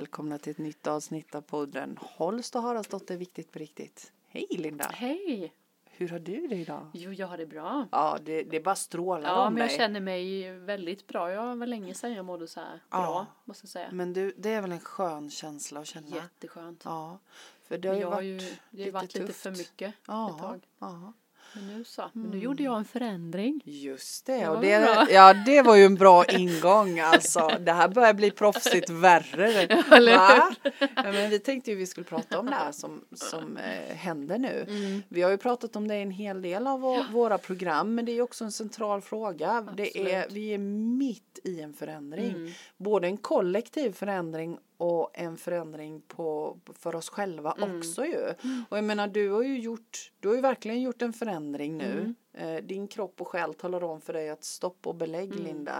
välkomna till ett nytt avsnitt av podden Holst och Haraldsdotter Viktigt på riktigt. Hej Linda! Hej! Hur har du det idag? Jo, jag har det bra. Ja, det, det bara strålar Ja, om men jag dig. känner mig väldigt bra. Jag var länge sedan jag mådde så här Ja. bra, måste jag säga. Men du, det är väl en skön känsla att känna? Jätteskönt. Ja, för det har ju jag har varit ju, det har lite varit lite tufft. för mycket ett Ja, tag. ja, Men nu så. Men nu gjorde jag en förändring. just det. Det Och var det, bra. ja, det var ju en bra ingång alltså. Det här börjar bli proffsigt värre. Va? Ja, men vi tänkte ju vi skulle prata om det här som, som eh, händer nu. Mm. Vi har ju pratat om det i en hel del av vå- våra program men det är ju också en central fråga. Det är, vi är mitt i en förändring. Mm. Både en kollektiv förändring och en förändring på, för oss själva Mm. också ju. Och jag menar du har ju gjort, du har ju verkligen gjort en förändring nu. Mm. Eh, din kropp och själ talar om för dig att stopp och belägg Linda.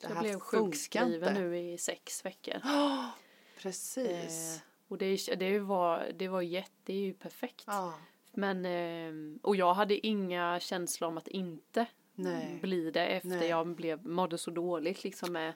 Det Mm. Jag blev sjukskriven inte. nu i sex veckor. Precis. Eh, och det, det, var, det var jätte, det är ju perfekt. Ja, Men, eh, och jag hade inga känslor om att inte nej, bli det efter Nej. jag blev, mådde så dåligt liksom med.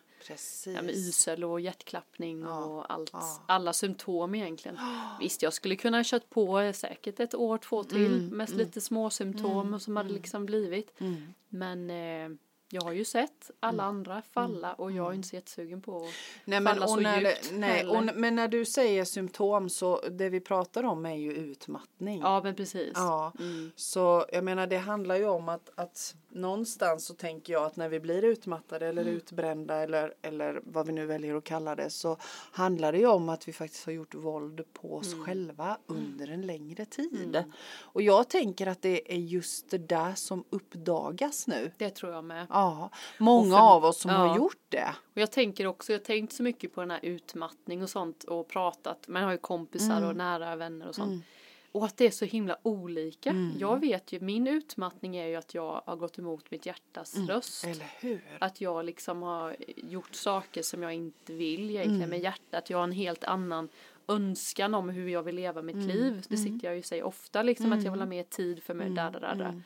Ja, med ysel och hjärtklappning Ja, och allt, ja. alla symptom egentligen. Visst, jag skulle kunna ha kört på säkert ett år, två till Mm, med mm. lite små symptom som hade liksom blivit. Mm. Men eh, jag har ju sett alla andra falla och jag är inte så jättesugen på att Nej, men, falla så när djupt nej, och, men när du säger symptom så det vi pratar om är ju utmattning. Ja, men precis. Ja, Mm. så jag menar det handlar ju om att, att någonstans så tänker jag att när vi blir utmattade eller Mm. utbrända eller, eller vad vi nu väljer att kalla det så handlar det ju om att vi faktiskt har gjort våld på oss Mm. själva under en längre tid. Och jag tänker att det är just det där som uppdagas nu. Det tror jag med. Ja, många för- av oss som har ja. gjort det. Och jag tänker också, jag har tänkt så mycket på den här utmattning och sånt och pratat, man har ju kompisar Mm. och nära vänner och sånt. Och att det är så himla olika. Mm. Jag vet ju, min utmattning är ju att jag har gått emot mitt hjärtas röst. Eller hur? Att jag liksom har gjort saker som jag inte vill egentligen med hjärtat. Jag har en helt annan önskan om hur jag vill leva mitt liv. Det sitter jag ju och säger ofta liksom att jag vill ha mer tid för mig. Där, där, där, där.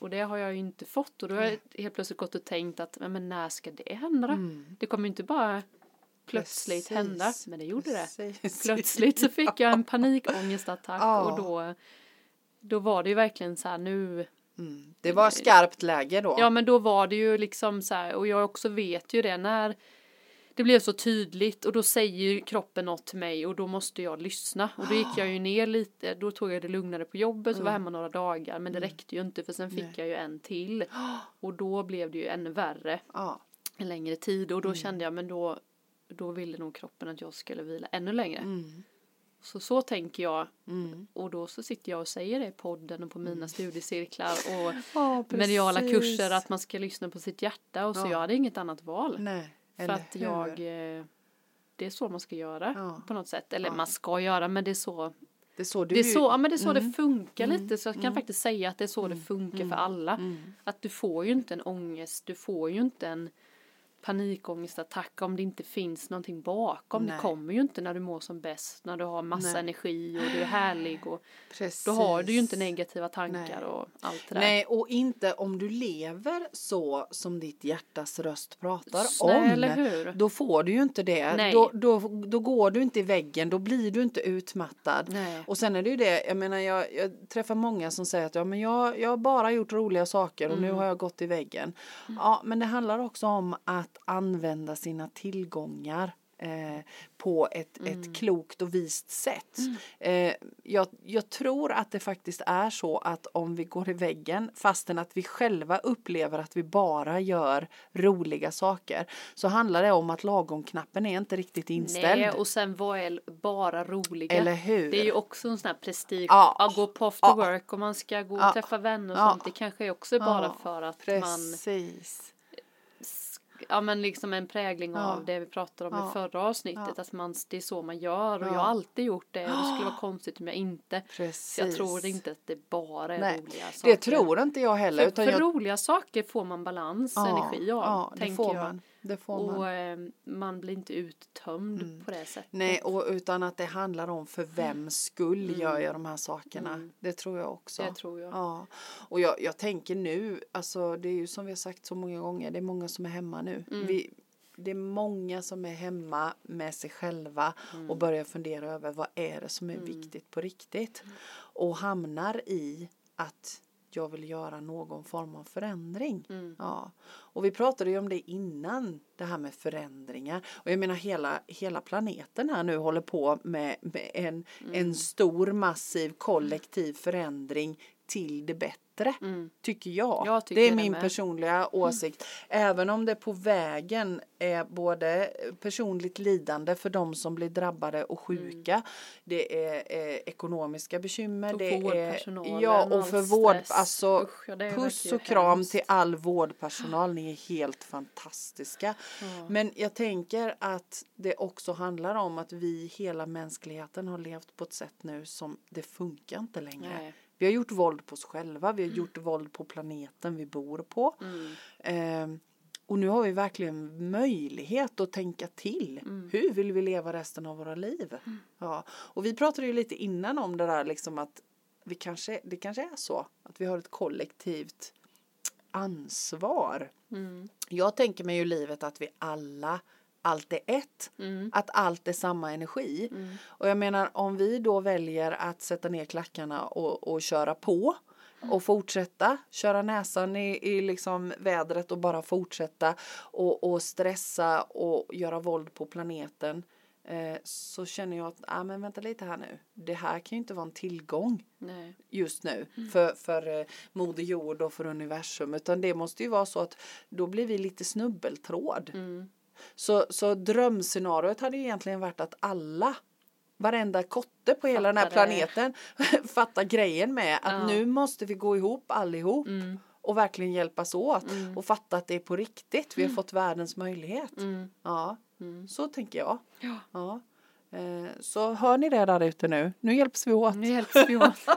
Och det har jag ju inte fått och då har jag helt plötsligt gått och tänkt att men, men när ska det hända? Det kommer ju inte bara plötsligt Precis. hända. Men det gjorde det. Precis. Plötsligt så fick jag en panikångestattack Ja. och då, då var det ju verkligen så här nu Mm. Det var skarpt läge då. Ja men då var det ju liksom så här och jag också vet ju det när det blev så tydligt och då säger kroppen något till mig och då måste jag lyssna och då gick jag ju ner lite då tog jag det lugnare på jobbet och var hemma några dagar men det räckte ju inte för sen fick jag ju en till och då blev det ju ännu värre Ja. en längre tid och då kände jag men då då ville nog kroppen att jag skulle vila ännu längre. Mm. Så så tänker jag Mm. och då så sitter jag och säger det i podden och på mina studiecirklar och Ja, mediala kurser att man ska lyssna på sitt hjärta och så Ja. jag hade inget annat val. Nej, för att hur? jag, eh, det är så man ska göra Ja. på något sätt. Eller Ja. man ska göra men det är så, Det är så du det är så, ja, men det, är så Mm. det funkar lite så jag kan faktiskt säga att det är så det funkar för alla. Mm. Att du får ju inte en ångest, du får ju inte en panikångestattack om det inte finns någonting bakom. Nej. Det kommer ju inte när du mår som bäst, när du har massa Nej. energi och du är härlig och Precis. då har du ju inte negativa tankar Nej. och allt det där. Nej, och inte om du lever så som ditt hjärtas röst pratar S- om. eller hur? Då får du ju inte det. Nej. Då, då, då går du inte i väggen, då blir du inte utmattad. Nej. Och sen är det ju det, jag menar jag, jag träffar många som säger att ja, men jag, jag har bara gjort roliga saker och Mm. nu har jag gått i väggen. Ja, men det handlar också om att använda sina tillgångar. Eh, på ett, Mm. ett klokt och vist sätt. Eh, jag, jag tror att det faktiskt är så att om vi går i väggen fastän att vi själva upplever att vi bara gör roliga saker så handlar det om att lagom-knappen är inte riktigt inställd. Nej, och sen vad är bara roliga? Eller hur? Det är ju också en sån här prestige. Ja. Att gå på after Ja. work och man ska gå och Ja. träffa vänner och Ja. sånt. Det kanske är också bara Ja, för att man, Precis. Ja men liksom en prägling Ja. av det vi pratade om i förra avsnittet. Att man, det är så man gör och Ja. jag har alltid gjort det och det skulle vara konstigt om jag inte. Precis. Jag tror inte att det bara är Nej, roliga saker. Det tror inte jag heller. För, utan för jag, roliga saker får man balans, energi av, ja, det får jag. man. Det får Och man. eh, man blir inte uttömd på det sättet. Nej, och utan att det handlar om för vems skull gör jag de här sakerna. Det tror jag också. Mm. Det tror jag. Ja, och jag, jag tänker nu, alltså det är ju som vi har sagt så många gånger, det är många som är hemma nu. Mm. Vi, det är många som är hemma med sig själva och börjar fundera över vad är det som är viktigt på riktigt. Och hamnar i att jag vill göra någon form av förändring. Ja. Och vi pratade ju om det innan, det här med förändringar. Och jag menar hela, hela planeten här nu håller på med, med en, en stor massiv kollektiv förändring till det bättre. Tycker jag. Jag tycker det är det min med. personliga åsikt. Även om det på vägen är både personligt lidande för de som blir drabbade och sjuka. Det är eh, ekonomiska bekymmer. Och det är, ja, och för vård, alltså Usch, ja, det puss och kram hemskt. till all vårdpersonal. Ni är helt fantastiska. Men jag tänker att det också handlar om att vi, hela mänskligheten, har levt på ett sätt nu som det funkar inte längre. Nej. Vi har gjort våld på oss själva, vi har gjort våld på planeten vi bor på. Mm. Ehm, och nu har vi verkligen möjlighet att tänka till. Hur vill vi leva resten av våra liv? Ja. Och vi pratade ju lite innan om det där liksom att vi kanske, det kanske är så att vi har ett kollektivt ansvar. Mm. Jag tänker mig ju livet att vi alla allt är ett, Mm. att allt är samma energi. Och jag menar om vi då väljer att sätta ner klackarna och, och köra på och fortsätta köra näsan i, i liksom vädret och bara fortsätta och, och stressa och göra våld på planeten eh, så känner jag att, ah, men vänta lite här nu, det här kan ju inte vara en tillgång Nej. just nu för, för eh, Moder Jord och för universum utan det måste ju vara så att då blir vi lite snubbeltråd. Mm. Så, så drömscenariot hade ju egentligen varit att alla varenda kotte på hela den här planeten fattar grejen med att Ja. nu måste vi gå ihop allihop Mm. och verkligen hjälpas åt och fatta att det är på riktigt. Vi har fått världens möjlighet. Mm. Ja, Mm. så tänker jag. Ja. Ja. Eh, Så hör ni det där ute nu? Nu hjälps vi åt. Nu hjälps vi åt.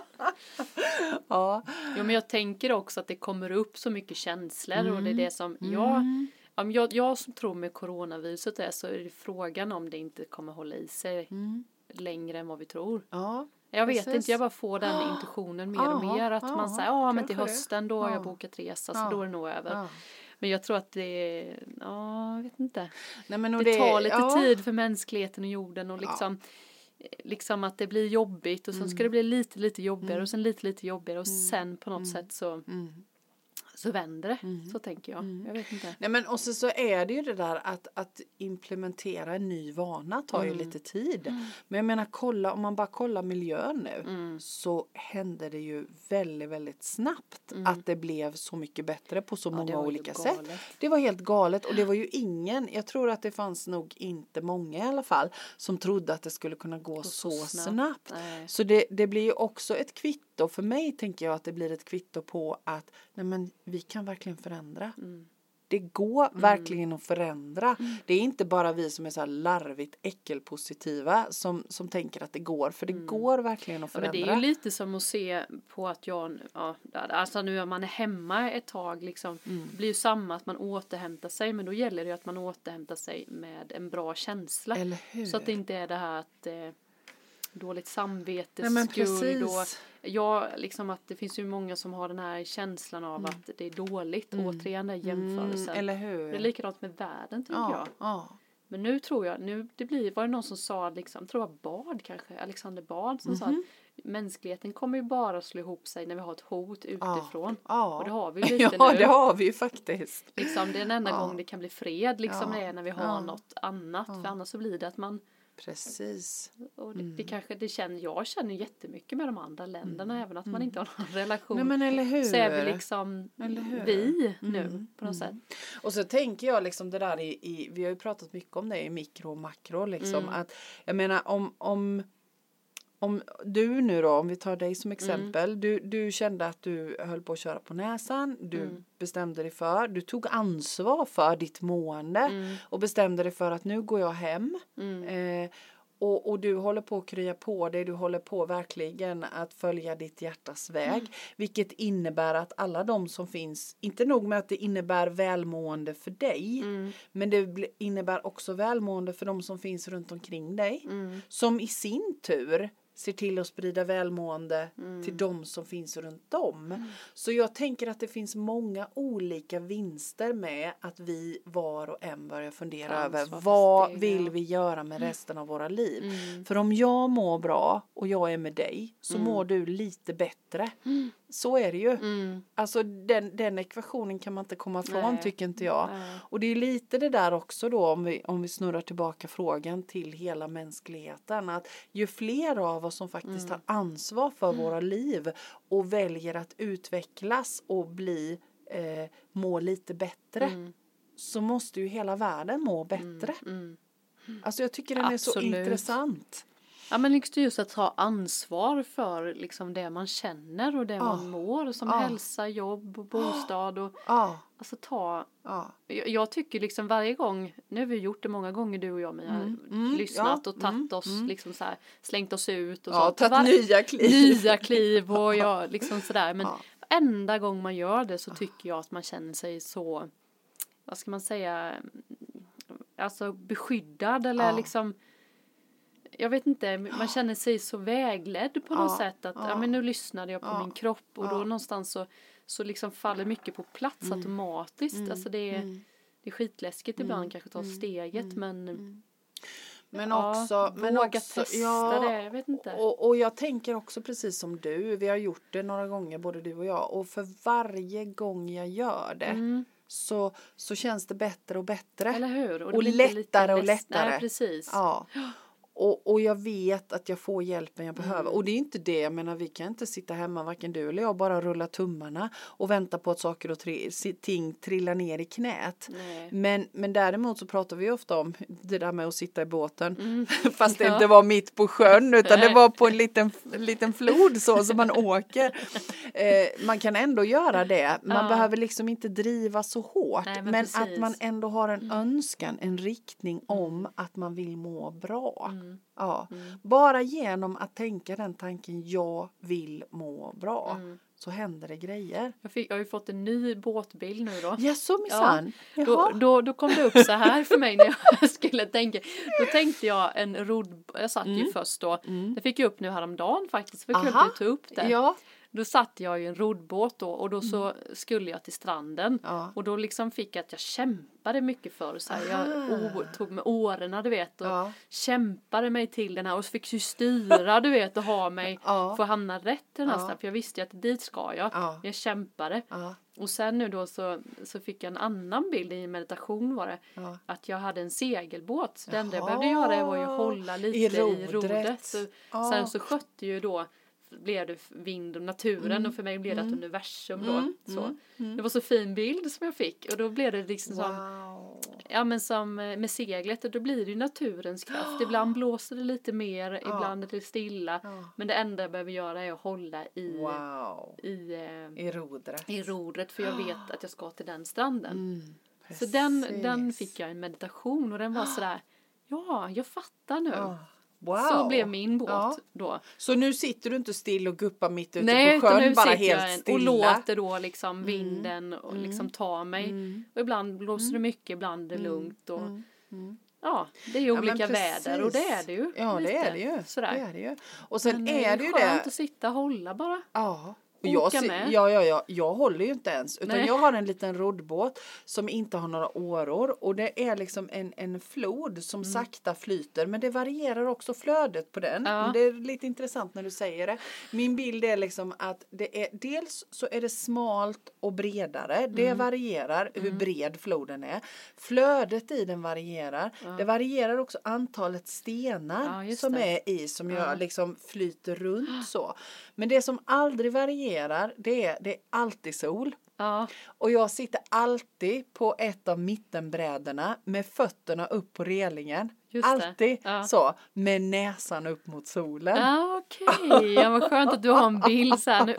Ja. Jo, men jag tänker också att det kommer upp så mycket känslor och det är det som jag, Mm. om jag, jag som tror med coronaviruset är så är det frågan om det inte kommer hålla i sig Mm. längre än vad vi tror. Ja. Jag vet Precis. inte, jag bara får den intuitionen mer och Ja, mer att ja, man säger, ja men till det. hösten då har Ja. jag bokat resa så Ja. då är det nog över. ja. Men jag tror att det, ja jag vet inte. Nej, men och Det tar lite ja. tid för mänskligheten och jorden och liksom Liksom att det blir jobbigt och sen ska det bli lite lite jobbigare och sen lite lite jobbigare och sen på något sätt så Mm. Så vänder det, så tänker jag. Jag vet inte. Nej men och så, så är det ju det där att, att implementera en ny vana tar ju lite tid. Men jag menar kolla, om man bara kollar miljön nu Mm. så hände det ju väldigt, väldigt snabbt att det blev så mycket bättre på så det många olika sätt. Det var helt galet och det var ju ingen, jag tror att det fanns nog inte många i alla fall som trodde att det skulle kunna gå så, så snabbt. snabbt. Så det, det blir ju också ett kvitto, för mig tänker jag att det blir ett kvitto på att nej men, vi kan verkligen förändra. Mm. Det går verkligen att förändra. Det är inte bara vi som är så larvigt äckelpositiva som, som tänker att det går, för det går verkligen att Mm. Ja, men förändra. det är ju lite som att se på att jag, ja, alltså nu om man är hemma ett tag liksom, Mm. det blir ju samma att man återhämtar sig men då gäller det ju att man återhämtar sig med en bra känsla. Så att det inte är det här att eh, dåligt samvete, Nej, skuld och precis. Ja, liksom att det finns ju många som har den här känslan av att det är dåligt. Återigen den jämförelsen. Mm, eller hur? Det är likadant med världen tycker ja, jag. ja. Men nu tror jag, nu det blir, var det någon som sa liksom, tror jag Bard kanske, Alexander Bard som sa Mhm. att mänskligheten kommer ju bara slå ihop sig när vi har ett hot utifrån. Ja. Och det har vi ju lite ja, nu. det har vi ju faktiskt. Liksom, det är den enda Ja. gången det kan bli fred liksom Ja. det är när vi har Ja. något annat. För annars så blir det att man Precis. och det, Mm. det kanske det känner, jag känner jättemycket med de andra länderna även att man inte har någon relation. Mm. Nej men eller hur? så är vi liksom hur? Mm. vi nu på något sätt. Och så tänker jag liksom det där i, i vi har ju pratat mycket om det i mikro och makro liksom Mm. att jag menar om, om om du nu då, om vi tar dig som exempel, du, du kände att du höll på att köra på näsan, du Mm. bestämde dig för, du tog ansvar för ditt mående Mm. och bestämde dig för att nu går jag hem. Mm. Eh, och, och du håller på att krya på dig, du håller på verkligen att följa ditt hjärtas väg. Mm. Vilket innebär att alla de som finns, inte nog med att det innebär välmående för dig, Mm. men det innebär också välmående för de som finns runt omkring dig. Mm. Som i sin tur ser till att sprida välmående Mm. till de som finns runt om. Så jag tänker att det finns många olika vinster med att vi var och en börjar fundera över vad steg, vill ja. vi göra med resten av våra liv. Mm. För om jag mår bra och jag är med dig så Mm. mår du lite bättre. Så är det ju. Mm. Alltså den, den ekvationen kan man inte komma ifrån Nej. tycker inte jag. Nej. Och det är lite det där också då om vi, om vi snurrar tillbaka frågan till hela mänskligheten. Att ju fler av oss som faktiskt tar ansvar för våra liv och väljer att utvecklas och bli eh, må lite bättre. Mm. Så måste ju hela världen må bättre. Mm. Alltså jag tycker den är så Absolut. intressant. Ja men liksom just att ta ansvar för liksom det man känner och det Ja. man mår som Ja. hälsa, jobb och bostad och Ja, alltså ta ja. jag, jag tycker liksom varje gång, nu har vi gjort det många gånger du och jag Mia, Mm, mm, lyssnat ja, och tagit mm, oss mm. liksom så här, slängt oss ut och Ja, sånt. tagit nya kliv. nya kliv och jag liksom sådär men Ja. enda gång man gör det så tycker jag att man känner sig så vad ska man säga alltså beskyddad eller Ja. liksom jag vet inte, man känner sig så vägledd på något Ja, sätt att ja. ja. men nu lyssnade jag på Ja, min kropp och då ja. någonstans så, så liksom faller mycket på plats automatiskt. Alltså det är, mm. det är skitläskigt ibland kanske att ta steget men Men ja, också, men våga också, testa ja, det, jag vet inte. Och, och jag tänker också precis som du, vi har gjort det några gånger både du och jag och för varje gång jag gör det Mm, så, så känns det bättre och bättre. eller hur? och lite lättare och lättare. Nej, precis. Ja. Och, och jag vet att jag får hjälpen jag behöver. Mm. Och det är inte det, jag menar vi kan inte sitta hemma, varken du eller jag, bara rulla tummarna och vänta på att saker och tri- ting trillar ner i knät. Nej. Men, men däremot så pratar vi ofta om det där med att sitta i båten. Mm. Fast det Ja. inte var mitt på sjön utan det var på en liten, liten flod så som man åker. Eh, man kan ändå göra det. Man Ja. behöver liksom inte driva så hårt. Nej, men men att man ändå har en önskan, en riktning om att man vill må bra. Mm. Ja. Bara genom att tänka den tanken, jag vill må bra. Mm. Så händer det grejer. Jag, fick, jag har ju fått en ny båtbild nu då. Ja, så minsann. Då, Jaha. då, då kom det upp så här för mig när jag skulle tänka. Då tänkte jag en rodd, jag satt ju först då, det fick jag upp nu häromdagen faktiskt, för kul Mm. Aha. att du tog upp det. Ja. Då satt jag i en roddbåt då och då så skulle jag till stranden. Mm. Ja. Och då liksom fick jag att jag kämpade mycket för så här. Jag tog med årorna du vet och Ja. kämpade mig till den här och så fick ju styra du vet och ha mig Ja. för att hamna rätt i den här Ja. För jag visste ju att dit ska jag. Ja. Jag kämpade. Och sen nu då så, så fick jag en annan bild i meditation var det. Ja. Att jag hade en segelbåt. Så det enda jag behövde göra var ju att hålla lite I i rodret. rodret. Så, Ja. Sen så skötte ju då blev det vind och naturen Mm. och för mig blev det ett universum då. Så. Det var så fin bild som jag fick och då blev det liksom som, Wow. ja men som eh, med seglet då blir det ju naturens kraft. Ibland blåser det lite mer, ibland är det stilla. Ja. Men det enda jag behöver göra är att hålla i, Wow. i, eh, I rodret. i rodret för jag vet att jag ska till den stranden. Mm, Så den, den fick jag i meditation och den var sådär, ja jag fattar nu. Ja. Wow. Så blev min båt Ja. då. Så nu sitter du inte still och guppar mitt ute Nej, på sjön nu bara helt jag stilla? och låter då liksom vinden och liksom ta mig. Mm. Och ibland blåser det mycket, ibland är det lugnt. Och, Mm. Mm. Ja, det är ju Ja, olika väder och det är det ju. Ja, lite. det är det ju. Sådär. Det är det ju. Och sen Men är det ju skönt det. att sitta och hålla bara. Ja. Åka jag, med. ja, ja, ja, jag håller ju inte ens utan Nej. jag har en liten roddbåt som inte har några åror och det är liksom en, en flod som sakta flyter men det varierar också flödet på den. Mm. Ja. Det är lite intressant när du säger det. Min bild är liksom att det är dels så är det smalt och bredare. Det Mm. varierar hur bred floden är. Flödet i den varierar. Det varierar också antalet stenar Ja, som det. är i som gör liksom flyter runt så. Men det som aldrig varierar det är, det är alltid sol. Ja, Och jag sitter alltid på ett av mittenbrädorna med fötterna upp på relingen. Just alltid Ja. så med näsan upp mot solen. ja okej. Ja, vad skönt att du har en bild så här nu.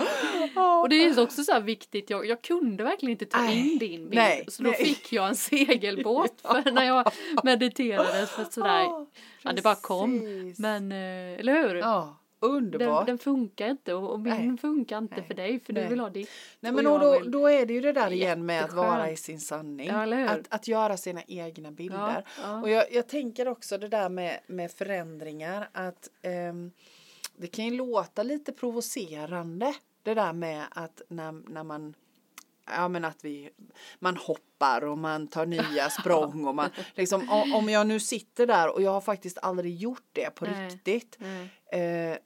Och det är ju också så här viktigt, jag, jag kunde verkgen inte ta in din bild. nej, så då nej. fick jag en segelbåt för när jag mediterade. För sådär, Ja, det bara kom. Men, eh, eller hur? Ja, underbart. den funkar inte och, och min Nej. funkar inte Nej. för dig för du Nej. vill ha ditt. Nej men och då, vill- då är det ju det där igen med att vara i sin sanning. Ja? Att, att göra sina egna bilder. Ja, ja. Och jag, jag tänker också det där med, med förändringar att ehm, det kan ju låta lite provocerande det där med att när, när man Ja men att vi, man hoppar och man tar nya språng och man liksom om jag nu sitter där och jag har faktiskt aldrig gjort det på Nej. riktigt. Nej. Eh,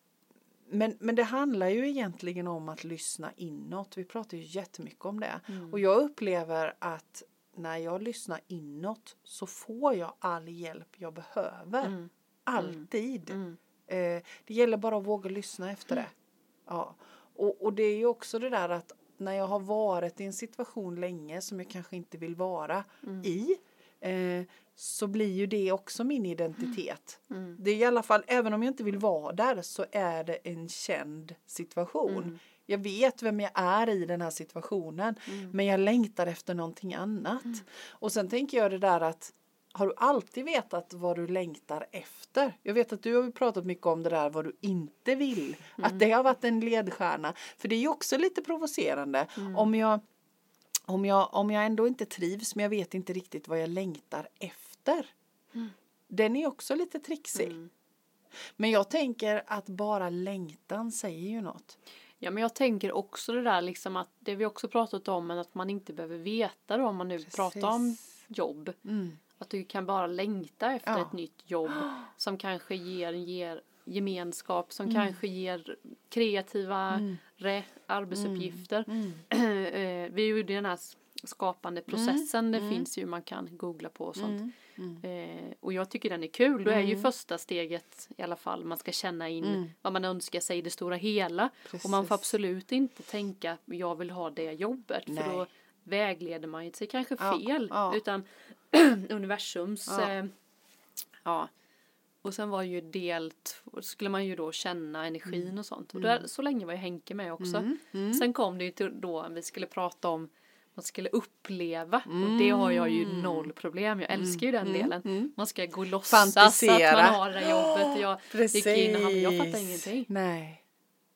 men, men det handlar ju egentligen om att lyssna inåt. Vi pratar ju jättemycket om det. Mm. Och jag upplever att när jag lyssnar inåt så får jag all hjälp jag behöver. Mm. Alltid. Mm. Eh, det gäller bara att våga lyssna efter det. Ja. Och, och det är ju också det där att när jag har varit i en situation länge som jag kanske inte vill vara Mm. i eh, så blir ju det också min identitet. Mm. Det är i alla fall, även om jag inte vill vara där så är det en känd situation. Mm. Jag vet vem jag är i den här situationen Mm. men jag längtar efter någonting annat. Och sen tänker jag det där att har du alltid vetat vad du längtar efter? Jag vet att du har pratat mycket om det där vad du inte vill. Att det har varit en ledstjärna. För det är ju också lite provocerande. Om, jag, om, jag, om jag ändå inte trivs men jag vet inte riktigt vad jag längtar efter. Den är också lite trixig. Mm. Men jag tänker att bara längtan säger ju något. Ja men jag tänker också det där liksom att det vi också pratat om men att man inte behöver veta då om man nu pratar om jobb. Mm. Att du kan bara längta efter Ja. ett nytt jobb som kanske ger, ger gemenskap, som Mm. kanske ger kreativa re, arbetsuppgifter. Mm. Eh, Vi gjorde den här skapande processen, det finns ju man kan googla på och sånt. Mm. Eh, och jag tycker den är kul. Då är ju första steget i alla fall man ska känna in Mm. vad man önskar sig i det stora hela. Och man får Precis. absolut inte tänka jag vill ha det jobbet. Nej. För då vägleder man ju sig kanske fel. ja. Utan universums Ja. eh, ja. Och sen var ju del två, skulle man ju då känna energin och sånt. Och där, så länge var ju Henke med också. Mm. Sen kom det ju till då vi skulle prata om man skulle uppleva och det har jag ju noll problem. Jag älskar ju den delen. Man ska gå och låtsas att Fantisera. man har det jobbet. Jag Precis. gick in och jag fattade ingenting. Nej.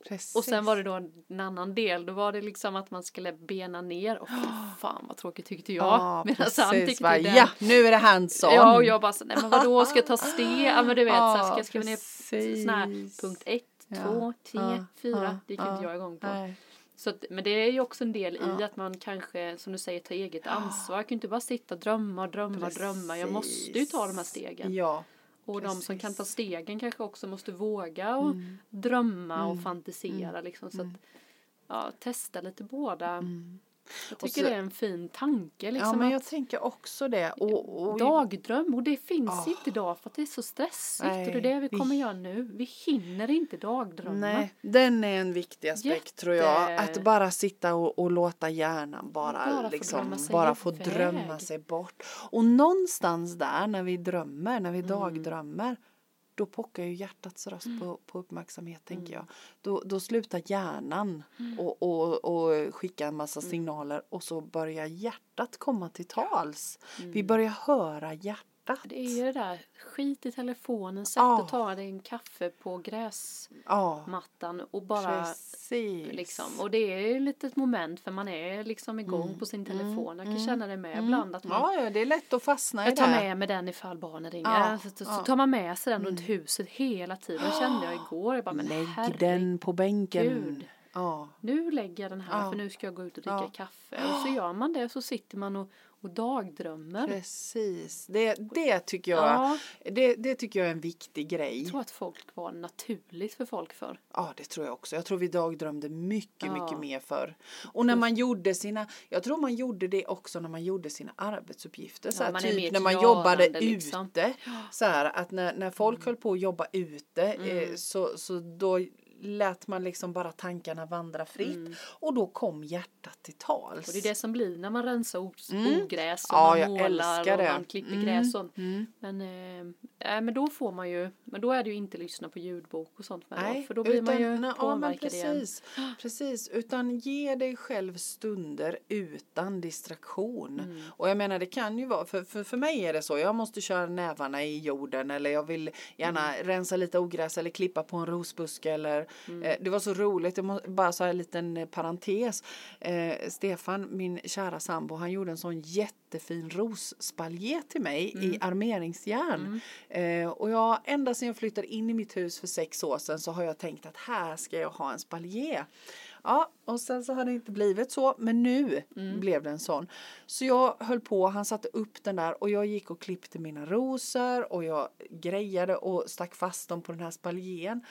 Precis. Och sen var det då en annan del, då var det liksom att man skulle bena ner och fan vad tråkigt tyckte jag. Ja, Medan han tyckte Va? den, Ja, nu är det hands-on. Ja och jag bara så, nej men vadå ska jag ta steg? Ja men du vet så här, ska Ja, jag skriva ner precis. sån här punkt ett, Ja, två, tre, ja, fyra. Det gick inte jag igång på. Nej. Så att, men det är ju också en del i Ja. att man kanske, som du säger, tar eget ansvar. Jag kan ju inte bara sitta och drömma och drömma och drömma. Jag måste ju ta de här stegen. Ja. och de som precis. kan ta stegen kanske också måste våga och drömma och fantisera liksom. Så att, ja, testa lite båda. Mm. Och tycker så- det är en fin tanke ja, liksom. men jag tänker också det. Och, och Dagdröm, och det finns Ah. inte idag för att det är så stressigt Nej, och det är det vi vi- kommer göra nu. Vi hinner inte dagdrömma. Nej, den är en viktig aspekt tror jag. Jätte- Att bara sitta och, och låta hjärnan bara, Bara få liksom, drömma sig bara få drömma sig bort. Och någonstans där när vi drömmer, när vi Mm. dagdrömmer, då pockar ju hjärtats röst på, på uppmärksamhet Mm. tänker jag. Då, då slutar hjärnan och, och, och skicka en massa Mm. signaler och så börjar hjärtat komma till tals. Mm. Vi börjar höra hjärtat. Det är ju det där, skit i telefonen, sätt Ja. och ta dig en kaffe på gräsmattan Ja, och bara precis. liksom. Och det är lite ett moment för man är liksom igång på sin telefon. Jag kan känna det med ibland att man Ja, ja, det är lätt att fastna i jag tar det. med mig den ifall barnen ringer. Ja, så, så, tar man med sig den runt huset hela tiden. Det kände jag igår. Jag bara, Lägg den på bänken. Gud. Ja. Nu lägger jag den här Ja. för nu ska jag gå ut och dricka Ja. kaffe. Och så gör man det så sitter man och, och dagdrömmer. Precis. Det, det, tycker jag, Ja, det, det tycker jag är en viktig grej. jag tror att folk var naturligt för folk förr. Ja, det tror jag också. Jag tror vi dagdrömde mycket, mycket mer förr. Och när man gjorde sina, jag tror man gjorde det också när man gjorde sina arbetsuppgifter. Så här, typ när man jobbade liksom. ute. Så här, att när, när folk Mm. höll på att jobba ute eh, så, så då lät man liksom bara tankarna vandra fritt. Och då kom hjärtat till tals. Mm. Och det är det som blir när man rensar Mm. ogräs och Ja, man målar och man klipper Mm. gräs och Mm. Men, eh, men då får man ju, men då är det ju inte lyssna på ljudbok och sånt med Nej, då, för då blir man utan- ju nej, ja, men påverkad igen. precis, precis, utan ge dig själv stunder utan distraktion. Mm. Och jag menar det kan ju vara, för, för, för mig är det så, jag måste köra nävarna i jorden eller jag vill gärna Mm. rensa lite ogräs eller klippa på en rosbuske eller Eh, det var så roligt, jag må, bara så här en liten eh, parentes. Eh, Stefan, min kära sambo, han gjorde en sån jättefin rosspaljé till mig i armeringsjärn. Eh, och jag, ända sedan jag flyttade in i mitt hus för sex år sedan så har jag tänkt att här ska jag ha en spaljé. Ja, och sen så har det inte blivit så, men nu blev det en sån. Så jag höll på, han satte upp den där och jag gick och klippte mina rosor och jag grejade och stack fast dem på den här spaljén.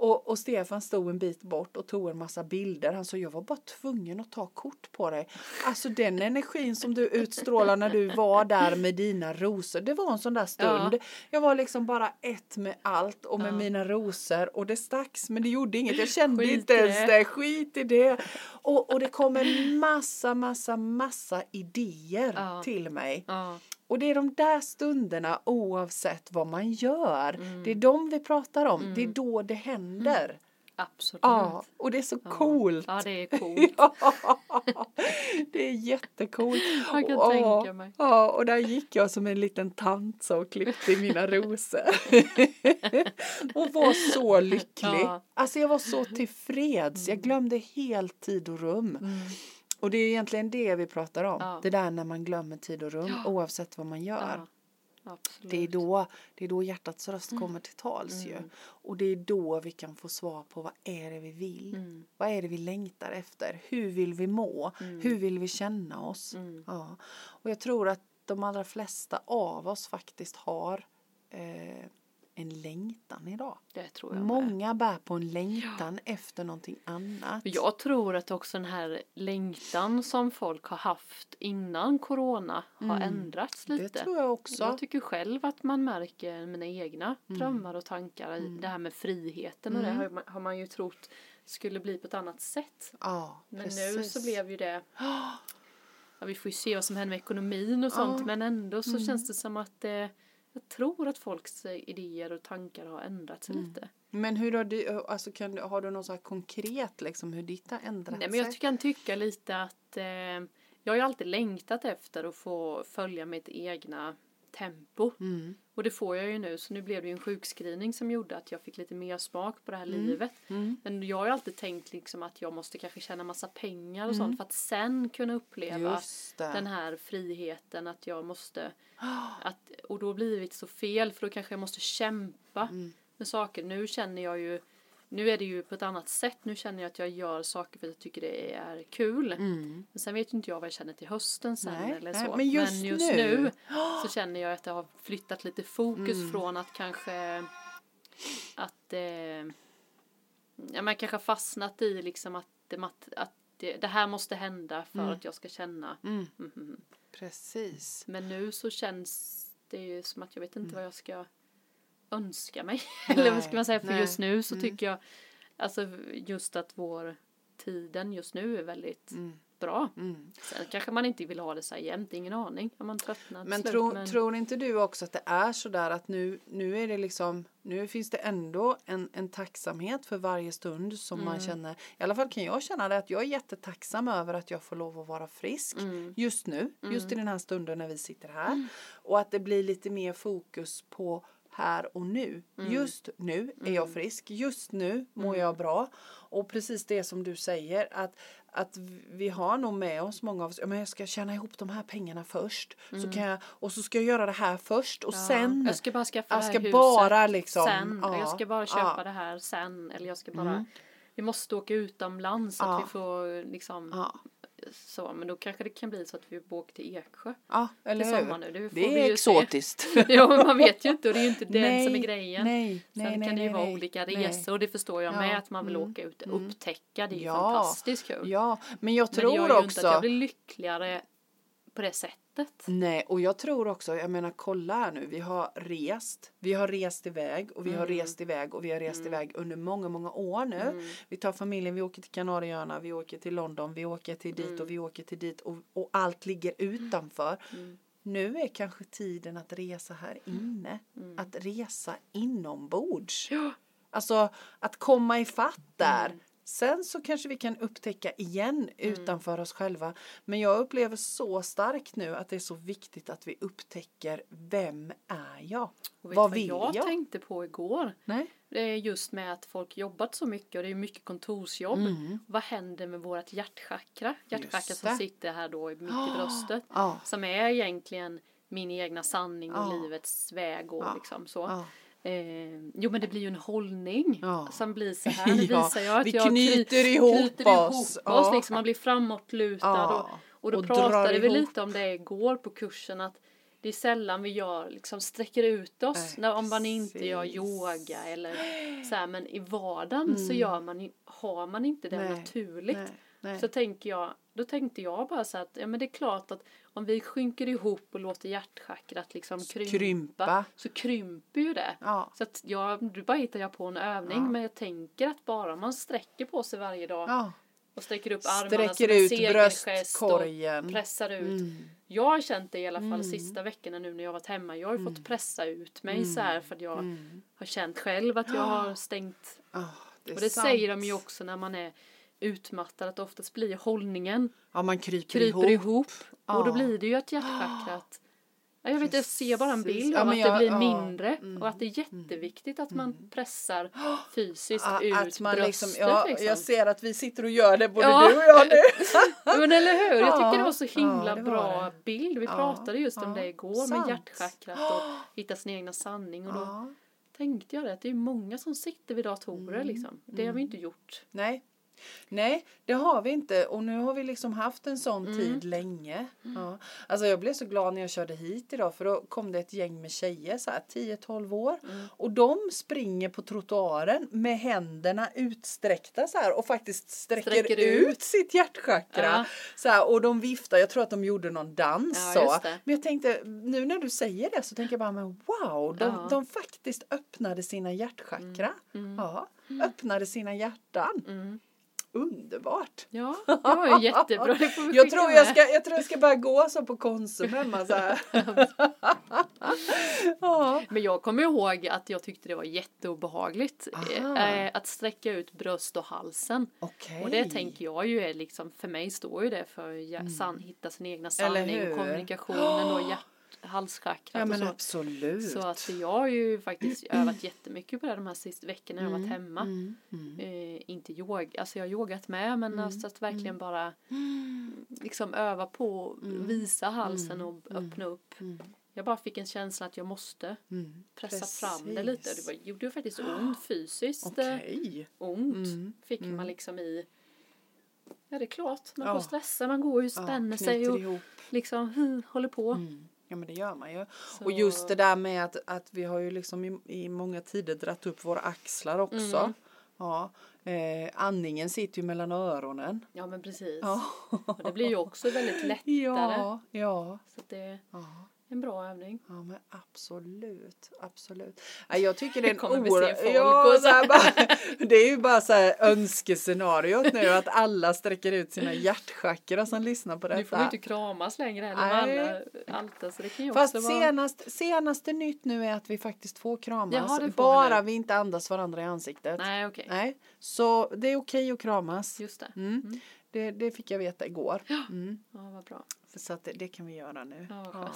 Och, och Stefan stod en bit bort och tog en massa bilder. Han sa jag var bara tvungen att ta kort på dig. Alltså den energin som du utstrålar när du var där med dina rosor. Det var en sån där stund. Ja. Jag var liksom bara ett med allt och med mina rosor och det stacks men det gjorde inget. Jag kände Skit inte ens det. det. Skit i det. Och, och det kom en massa, massa, massa idéer Ja. till mig. Ja. Och det är de där stunderna oavsett vad man gör. Mm. Det är de vi pratar om. Det är då det händer. Absolut. Ja, och det är så coolt. Ja, det är coolt. Ja, det är jättecoolt. Jag kan Och- tänka mig. Ja, och där gick jag som en liten tant och klippte mina rosor. och var så lycklig. Ja. Mm. Alltså jag var så tillfreds. Jag glömde helt tid och rum. Och det är egentligen det vi pratar om. Ja. Det där när man glömmer tid och rum oavsett vad man gör. Ja. Det är, då, det är då hjärtats röst kommer till tals ju. Och det är då vi kan få svar på vad är det vi vill? Mm. Vad är det vi längtar efter? Hur vill vi må? Hur vill vi känna oss? Mm. Ja. Och jag tror att de allra flesta av oss faktiskt har eh, en längtan idag. Det tror jag med. Många bär på en längtan efter någonting annat. Jag tror att också den här längtan som folk har haft innan corona har ändrats Mm. det lite. tror jag också. Jag tycker själv att man märker mina egna Mm. drömmar och tankar i det här med friheten och det har man, har man ju trott skulle bli på ett annat sätt. ja, Men precis. nu så blev ju det Ja, vi får ju se vad som händer med ekonomin och sånt Ja. men ändå så Mm. känns det som att eh, jag tror att folks idéer och tankar har ändrats Mm. lite. Men hur har du, alltså kan du, har du något så här konkret liksom hur ditt har ändrat Nej men jag kan tycka lite att eh, jag har ju alltid längtat efter att få följa mitt egna tempo. Mm. Och det får jag ju nu så nu blev det ju en sjukskrivning som gjorde att jag fick lite mer smak på det här livet. Mm. Men jag har ju alltid tänkt liksom att jag måste kanske tjäna massa pengar och sånt för att sen kunna uppleva Mm. Den här friheten att jag måste att, och då har det så fel för då kanske jag måste kämpa Mm. med saker. Nu känner jag ju nu är det ju på ett annat sätt. Nu känner jag att jag gör saker för att jag tycker det är kul. Mm. Men sen vet ju inte jag vad jag känner till hösten sen Nej, eller nej, så. men just nu- nu så känner jag att jag har flyttat lite fokus Mm. från att kanske att eh, ja, man kanske har fastnat i liksom att, det, att, att det, det här måste hända för Mm. att jag ska känna. Mm, mm, mm. Precis. Men nu så känns det ju som att jag vet inte vad jag ska önska mig. Eller vad ska man säga? För nej. just nu så Mm. tycker jag alltså just att vår tiden just nu är väldigt Mm. bra. Mm. Sen kanske man inte vill ha det så här jämt, ingen aning. Om man tröttnar Men, slut, tro, men tror inte du också att det är så där att nu, nu är det liksom, nu finns det ändå en, en tacksamhet för varje stund som man Mm. känner, i alla fall kan jag känna det att jag är jättetacksam över att jag får lov att vara frisk Mm. just nu, just i Mm. den här stunden när vi sitter här. Och att det blir lite mer fokus på här och nu. Mm. Just nu är jag frisk, just nu mår jag bra. Och precis det som du säger att, att vi har nog med oss många av oss, men jag ska tjäna ihop de här pengarna först. Så kan jag, och så ska jag göra det här först och Mm. Ja, sen jag ska bara skaffa jag det här ska huset bara liksom, sen. ja, jag ska bara köpa ja. det här sen. Eller jag ska bara Mm. Vi måste åka utomlands så att vi får liksom så. Men då kanske det kan bli så att vi åker till Eksjö ja eller till sommar nu. Det, får Det är ju exotiskt. Ja, men man vet ju inte och det är ju inte den Nej, som är grejen. Nej, Sen nej, kan det ju vara olika resor och det förstår jag Ja, med att man vill mm, åka ut och mm. upptäcka. Det är ju Ja, fantastiskt kul. Ja, men jag men det tror gör ju inte också att jag blir lyckligare på det sättet. Nej, och jag tror också, jag menar kolla här nu, vi har rest, vi har rest iväg och vi har Mm. rest iväg och vi har rest iväg under många, många år nu. Mm. Vi tar familjen, vi åker till Kanarieöarna, vi åker till London, vi åker till dit Mm. och vi åker till dit och, och allt ligger utanför. Mm. Nu är kanske tiden att resa här inne, Mm. att resa inombords. Ja. Alltså att komma i fatt där. Mm. Sen så kanske vi kan upptäcka igen utanför oss själva. Men jag upplever så starkt nu att det är så viktigt att vi upptäcker vem är jag? Och Vad vill jag, jag? tänkte på igår? Nej. Det är just med att folk jobbat så mycket och det är mycket kontorsjobb. Mm. Vad händer med vårt hjärtchakra? Hjärtchakra som sitter här då mitt i bröstet. Ja. Som är egentligen min egna sanning och Ja. livets väg och liksom så. Eh, jo men det blir ju en hållning Ja. som blir så här. Det Ja, visar jag att vi jag knyter kry- ihop knyter oss. Ihop Ja. oss liksom, man blir framåtlutad. Ja. Och, och då Och pratade vi ihop. lite om det igår på kursen att det är sällan vi gör, liksom sträcker ut oss Nej, när, om man inte gör precis. yoga eller så här, men i vardagen så gör man, har man inte det Mm. Nej, naturligt. Nej. Nej. Så tänker jag, då tänkte jag bara så att ja, men det är klart att om vi sjunker ihop och låter hjärtchakrat liksom krympa, Krympa. så krymper ju det. Ja. Så att jag, du bara hittar jag på en övning Ja. men jag tänker att bara man sträcker på sig varje dag Ja. och sträcker upp armarna Sträcker som en segergest och pressar ut. Mm. Jag har känt det i alla fall Mm. sista veckorna nu när jag varit hemma. Jag har ju fått pressa ut mig så här för att jag Mm. har känt själv att jag har stängt. Ah, det Och det sant. säger de ju också när man är utmattad att oftast blir hållningen Ja, man kryper, kryper ihop. ihop. Och då blir det ju att hjärtchakrat Ja, jag vet, jag ser bara en bild av att jag- det blir ja. Mm. mindre och att det är jätteviktigt att man pressar fysiskt Ja, ut att man bröstet. liksom, ja, liksom. Jag ser att vi sitter och gör det både du och jag nu. Men eller hur? Jag Ja. tycker det var så himla bra det. bild. Vi pratade just om det igår Sant. med hjärtchakrat och hitta sin egna sanning. Och då tänkte jag det, att det är många som sitter vid datorer Mm. liksom. Det har vi inte gjort. Nej. Nej, det har vi inte och nu har vi liksom haft en sån Mm. tid länge. Ja. Alltså jag blev så glad när jag körde hit idag för då kom det ett gäng med tjejer så här 10-12 år Mm. och de springer på trottoaren med händerna utsträckta så här och faktiskt sträcker, Sträcker ut. ut. sitt hjärtchakra. Ja. Så här, och de viftar, jag tror att de gjorde någon dans Ja, så. Men jag tänkte, nu när du säger det så tänker jag bara, men wow, de, de faktiskt öppnade sina hjärtchakra. Ja, öppnade sina hjärtan. Mm. Underbart! Ja, det var ju jättebra. Det får vi Jag tror jag, ska, jag tror jag ska bara gå så på Konsum hemma så här. ja. Men jag kommer ihåg att jag tyckte det var jätteobehagligt Aha. eh, att sträcka ut bröst och halsen. Okej. Och det tänker jag ju är liksom, för mig står ju det för att san, hitta sin egna Mm. Sanning kommunikationen och hjärt, halschakrat Ja och så. absolut. Så att jag har ju faktiskt övat jättemycket på det de här sista veckorna jag har varit hemma. Mm, mm. Eh, inte yoga, alltså jag har yogat med men alltså att verkligen bara liksom öva på att visa halsen och öppna upp. Mm. Jag bara fick en känsla att jag måste Mm. pressa fram det lite. Det var, gjorde ju faktiskt ont fysiskt. eh, Okej. Ont Mm, fick man liksom i Ja det är klart, man Ja. får stressa, man går och Ja, spänner sig knyter och ihop. liksom hm, håller på. Mm. Ja men det gör man ju. Så- Och just det där med att, att vi har ju liksom i, i många tider dratt upp våra axlar också. Mm. Ja. Eh, andningen sitter ju mellan öronen. Ja men precis. Ja. Och det blir ju också väldigt lättare. Ja, ja, Så det ja. En bra övning. Ja men absolut, absolut. Ja, jag tycker det är en vi oerhört... Ja, så bara, det är ju bara så här önskescenariot nu att alla sträcker ut sina hjärtchakra som lyssnar på Nu får vi detta. inte kramas längre heller med alla alta så det kan ju Fast också vara... senast, senaste nytt nu är att vi faktiskt får kramas. Jaha, får vi bara nu. vi inte andas varandra i ansiktet. Nej okej, Nej, så det är okej att kramas. just det. Mm. Det, det fick jag veta igår. Mm. Ja vad bra. Så att det, det kan vi göra nu. Ja,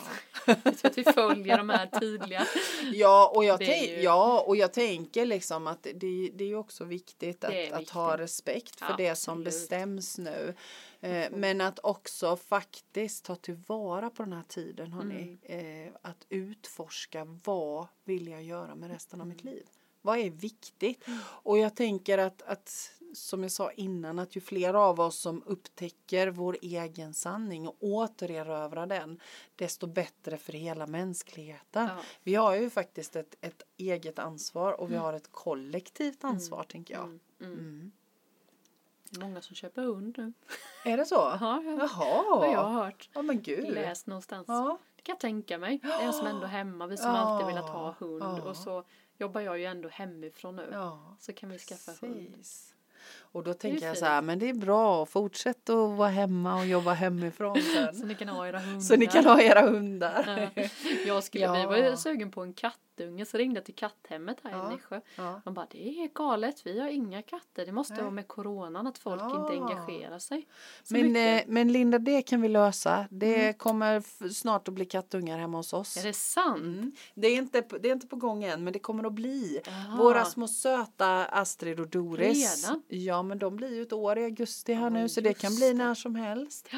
Ja. att vi följer de här tydliga. Ja, och jag, ju- ja, och jag tänker liksom att det, det är också viktigt att, är att ha viktigt. respekt för det som Absolut. bestäms nu. Eh, men att också faktiskt ta tillvara på den här tiden, hörni. Mm. Eh, att utforska vad vill jag göra med resten av mitt liv? Vad är viktigt? Mm. Och jag tänker att, att som jag sa innan, att ju fler av oss som upptäcker vår egen sanning och återerövrar den, desto bättre för hela mänskligheten. Ja. Vi har ju faktiskt ett, ett eget ansvar och vi har ett kollektivt ansvar, tänker jag. Mm. Mm. Mm. Många som köper hund nu. Är det så? Ja, ja. Vad jag Jaha. har hört. Ja, men gud. Läst någonstans. Ja. Det kan jag tänka mig. Det är som ändå hemma. Vi som Ja. alltid velat ha hund. Och så jobbar jag ju ändå hemifrån nu. ja. Så kan vi skaffa hund. Och då tänker jag så här, men det är bra, fortsätt att vara hemma och jobba hemifrån sen. Så ni kan ha era hundar. så ni kan ha era hundar. Ja. Jag skulle, Ja. Vi var sugen på en kattunge så ringde jag till katthemmet här Ja. i Nässjö. Ja. De bara det är galet, vi har inga katter. Det måste Nej. vara med coronan att folk Ja. inte engagerar sig. Men, mycket. eh, men Linda, det kan vi lösa. Det Mm. kommer snart att bli kattungar hemma hos oss. Är det sant? Mm. Det, är inte, det är inte på gång än, men det kommer att bli. Våra små söta Astrid och Doris. Redan? Ja, men de blir ju ett år i augusti här Ja, nu, så det kan bli när som helst.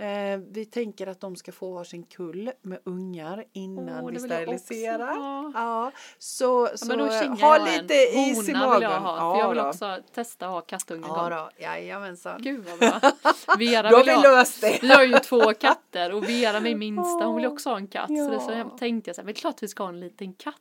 Eh, vi tänker att de ska få varsin kull med ungar innan Åh, vi steriliserar. Ja, så, Ja, så kingar ha en. lite is i Hona magen. vill jag ha, ja, för jag vill då. också testa att ha kattunge Ja, då. Jajamensan. Gud vad bra. Vera Då har vill vi ha. löst det. Vi har ju två katter och Vera min minsta hon vill också ha en katt. Så, det, så Ja. jag tänkte jag så här, men klart vi ska ha en liten kattunge.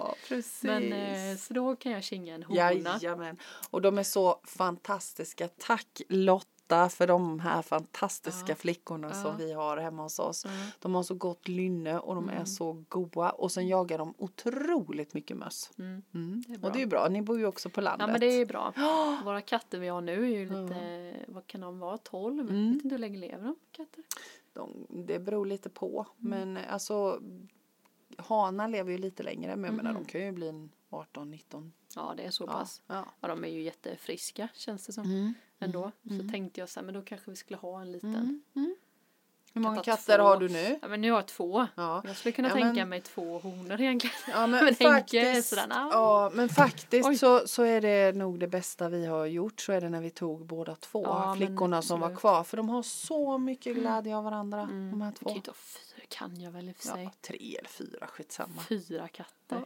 Ja, precis. Men eh, så då kan jag kinga en hona. Jajamän. Och de är så fantastiska. Tack Lotta för de här fantastiska Ja. flickorna Ja. som vi har hemma hos oss. Mm. De har så gott lynne och de är Mm. så goa. Och sen jagar de otroligt mycket möss. Mm. Mm. Det är och det är ju bra, ni bor ju också på landet. Ja men det är bra. Våra katter vi har nu är ju lite, vad kan de vara, 12? Mm. Vet inte hur länge lever de katter? de, det beror lite på. Mm. Men alltså hanar lever ju lite längre. Men jag menar Mhm. de kan ju bli en 18-19. Ja det är så pass. Ja. Ja de är ju jättefriska känns det som Mm. ändå. Så Mm. tänkte jag så här, men då kanske vi skulle ha en liten. Mm. Mm. Hur många katter två. har du nu? Ja men nu har jag två. Ja. Jag skulle kunna Ja, tänka men- mig två honor egentligen. Ja Men men, faktiskt, sådär, ja, men faktiskt Oj. så, så är det nog det bästa vi har gjort så är det när vi tog båda två Ja, flickorna som var kvar för de har så mycket glädje av varandra Mm. de här två. kan fyra, kan jag väl i och för sig. Ja, tre eller fyra, skitsamma. Fyra katter.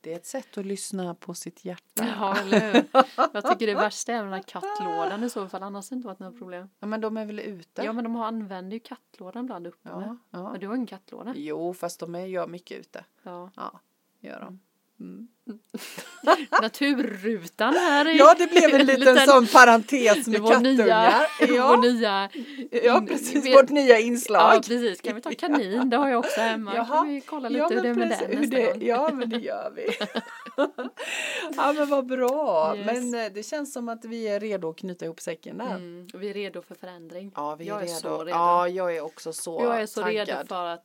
Det är ett sätt att lyssna på sitt hjärta. Ja, eller hur? Jag tycker det värsta är den här kattlådan i så fall, annars har det inte varit några problem. Ja, men de är väl ute? Ja, men de har- använder ju kattlådan ibland uppe ja, ja. Men du har ingen kattlåda? Jo, fast de är, gör mycket ute. Ja. Ja, gör de. Mm. Naturrutan här är Ja, det blev en liten sån parentes med var nya, kattungar. vår Ja, nya ja, precis. Vårt nya inslag. Ja precis, kan vi ta kanin? Det har jag också hemma. Jaha. Kan vi kolla lite Ja, hur det är med precis, den nästa det, gång? Ja, men det gör vi. ja, men vad bra. Yes. Men eh, det känns som att vi är redo att knyta ihop säcken där. Mm, vi är redo för förändring. Ja, vi är Jag är redo. så redo. Ja, jag är också så jag är så taggad. redo för att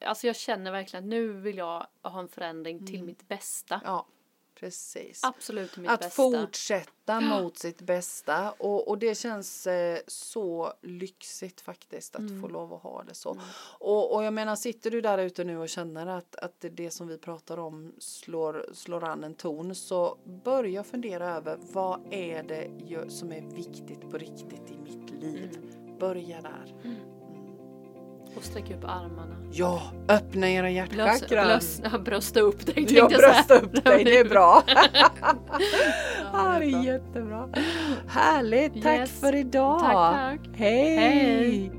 Alltså jag känner verkligen att nu vill jag ha en förändring till mitt bästa. Ja, precis. Absolut mitt Att bästa. fortsätta mot sitt bästa och, och det känns eh, så lyxigt faktiskt att Mm. få lov att ha det så. Och, och jag menar sitter du där ute nu och känner att, att det som vi pratar om slår, slår an en ton så börja fundera över vad är det som är viktigt på riktigt i mitt liv. Börja där. Och sträcka upp armarna. Ja, öppna era Blös, hjärtchakran. blös, ja, brösta upp dig tänkte Ja, jag säga. brösta upp dig, det är bra. Ja, Ja, det är jättebra. Härligt, tack Yes. för idag. Tack, tack. Hej. Hej.